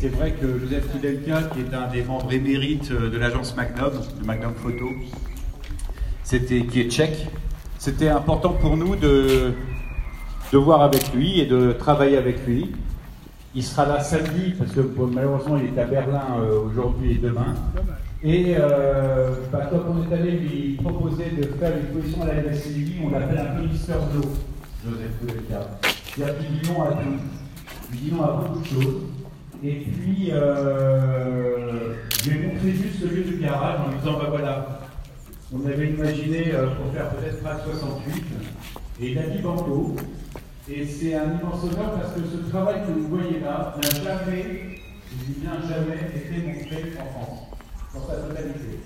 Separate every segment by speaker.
Speaker 1: C'est vrai que Joseph Kudelka, qui est un des membres émérites de l'agence Magnum, de Magnum Photo, c'était, qui est tchèque, c'était important pour nous de, de voir avec lui et de travailler avec lui. Il sera là samedi, parce que malheureusement il est à Berlin euh, aujourd'hui et demain. Et euh, bah, quand on est allé lui proposer de faire une exposition à la MSCI, on l'appelle un peu Mister Joseph Kudelka. C'est-à-dire dit non à tout. Il dit non à beaucoup de choses. Et puis, euh, je vais montrer juste le lieu du garage en disant, bah voilà, on avait imaginé euh, pour faire peut-être PRAC 68, et dit banco. Et c'est un immense honneur parce que ce travail que vous voyez là n'a jamais, je dis bien jamais, été montré en France, dans sa totalité.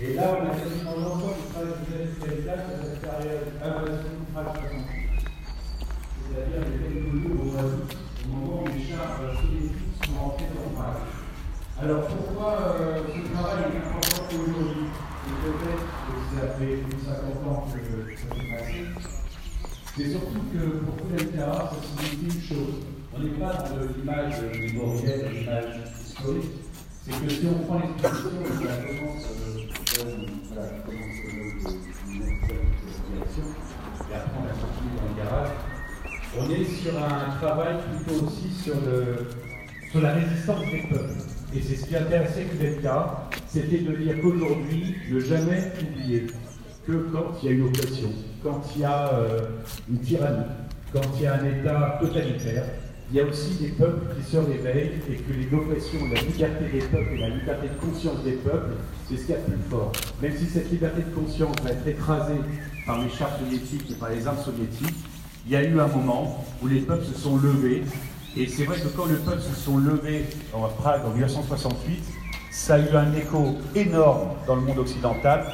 Speaker 1: Et là, on a quasiment l'ensemble du travail que vous avez fait là sur cette période de PRAC 68. C'est-à-dire les quelques jours au mois d'août, au moment où les chars soviétiques sont rentrés dans PRAC. Alors pourquoi euh, ce travail est important aujourd'hui Et peut-être que ça fait plus de 50 ans que ça s'est passé. C'est surtout que pour Kudelka, ça signifie une chose. On n'est pas dans l'image mémorielle, l'image historique. C'est que si on prend l'exposition et la commence, euh, commence euh, direction, et après on la continue dans le garage, on est sur un travail plutôt aussi sur, sur la résistance des peuples. Et c'est ce qui intéressait Kudelka, c'était de dire qu'aujourd'hui, ne jamais oublier que quand il y a une oppression, quand il y a euh, une tyrannie, quand il y a un État totalitaire, il y a aussi des peuples qui se réveillent et que l'oppression, la liberté des peuples et la liberté de conscience des peuples, c'est ce qu'il y a de plus fort. Même si cette liberté de conscience va être écrasée par les chars soviétiques et par les armes soviétiques, il y a eu un moment où les peuples se sont levés. Et c'est vrai que quand les peuples se sont levés en Prague en 1968, ça a eu un écho énorme dans le monde occidental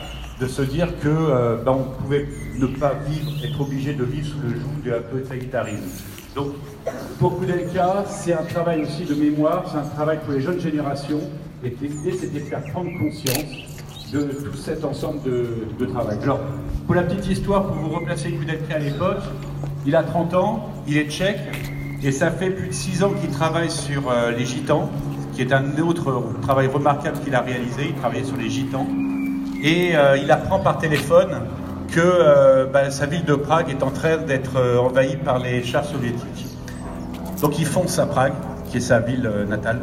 Speaker 1: de se dire que euh, ben, on pouvait ne pas vivre, être obligé de vivre sous le joug d'un totalitarisme. Donc, pour Kudelka, c'est un travail aussi de mémoire, c'est un travail pour les jeunes générations. Et l'idée, c'était de faire prendre conscience de tout cet ensemble de, de, travail. Alors, pour la petite histoire, pour vous replacer Kudelka à l'époque, il a 30 ans, il est tchèque, et ça fait plus de 6 ans qu'il travaille sur euh, les gitans, qui est un autre travail remarquable qu'il a réalisé. Il travaillait sur les gitans. Et euh, il apprend par téléphone que euh, bah, sa ville de Prague est en train d'être euh, envahie par les chars soviétiques. Donc il fonce à Prague, qui est sa ville natale,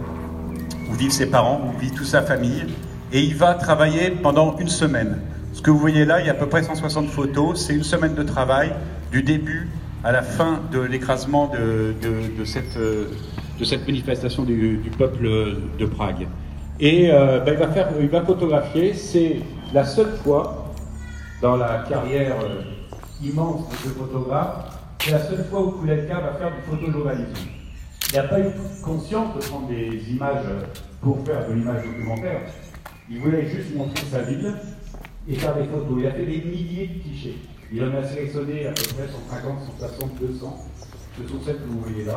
Speaker 1: où vivent ses parents, où vit toute sa famille, et il va travailler pendant une semaine. Ce que vous voyez là, il y a à peu près 160 photos, c'est une semaine de travail, du début à la fin de l'écrasement de, cette, de cette manifestation du, peuple de Prague. Et ben, il, va faire, il va photographier, c'est la seule fois dans la carrière euh, immense de ce photographe, c'est la seule fois où Kudelka va faire du photojournalisme. Il n'a pas eu conscience de prendre des images pour faire de l'image documentaire. Il voulait juste montrer sa ville et faire des photos. Il a fait des milliers de clichés. Il en a sélectionné à peu près 150, 160, 200. Ce sont celles que vous voyez là.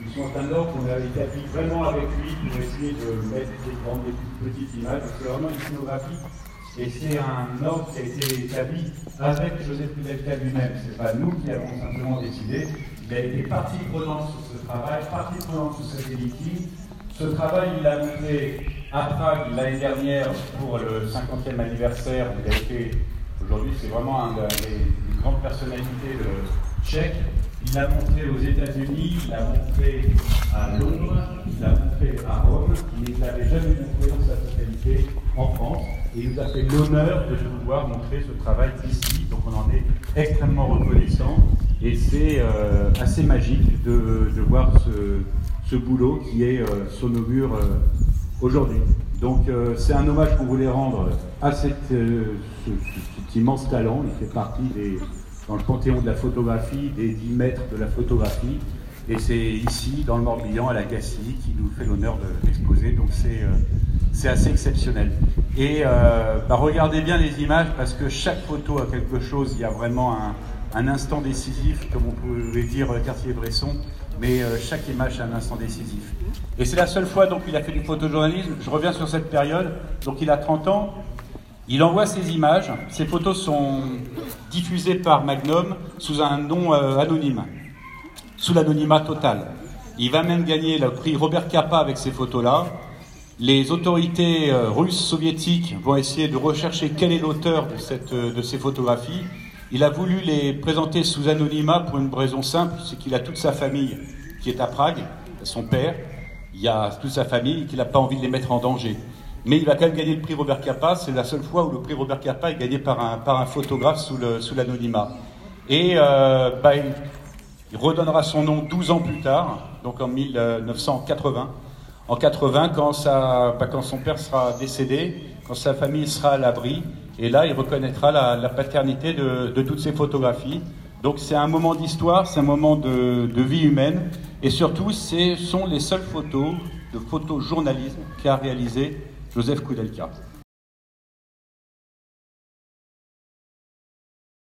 Speaker 1: Ils sont un ordre qu'on a établi vraiment avec lui pour essayer de mettre des grandes et petites images. C'est vraiment une scénographie et c'est un ordre qui a été établi avec Joseph Kudelka lui-même. Ce n'est pas nous qui avons simplement décidé. Il a été partie prenante sur ce travail, partie prenante sur cette éditing. Ce travail, il l'a montré à Prague l'année dernière pour le 50e anniversaire. Il a été, aujourd'hui, c'est vraiment un des grandes personnalités tchèques. Il l'a montré aux États-Unis, il l'a montré à Londres, il l'a montré à Rome, il ne l'avait jamais montré dans sa France. Nous a fait l'honneur de pouvoir montrer ce travail ici. Donc on en est extrêmement reconnaissant. Et c'est euh, assez magique de, voir ce, boulot qui est euh, augure euh, aujourd'hui. Donc euh, c'est un hommage qu'on voulait rendre à cet immense talent. Il fait partie dans le panthéon de la photographie, des 10 mètres de la photographie. Et c'est ici, dans le Morbihan, à la Gacilly, qui nous fait l'honneur de l'exposer. Donc c'est assez exceptionnel. Et euh, bah, regardez bien les images parce que chaque photo a quelque chose. Il y a vraiment un, instant décisif, comme on pouvait dire Cartier-Bresson, mais euh, chaque image a un instant décisif. Et c'est la seule fois donc il a fait du photojournalisme. Je reviens sur cette période. Donc il a 30 ans. Il envoie ses images. Ces photos sont diffusées par Magnum sous un nom euh, anonyme, sous l'anonymat total. Il va même gagner le prix Robert Capa avec ces photos-là. Les autorités euh, russes, soviétiques vont essayer de rechercher quel est l'auteur euh, de ces photographies. Il a voulu les présenter sous anonymat pour une raison simple, c'est qu'il a toute sa famille qui est à Prague, son père, il y a toute sa famille, qu'il n'a pas envie de les mettre en danger. Mais il va quand même gagner le prix Robert Capa, c'est la seule fois où le prix Robert Capa est gagné par un, photographe sous l'anonymat. Et euh, bah, il redonnera son nom 12 ans plus tard, donc en 1980 en 80 quand, ça, bah, quand son père sera décédé, quand sa famille sera à l'abri. Et là, il reconnaîtra la, paternité de, toutes ces photographies. Donc c'est un moment d'histoire, c'est un moment de, vie humaine. Et surtout, ce sont les seules photos de photojournalisme qu'a réalisé Joseph Koudelka.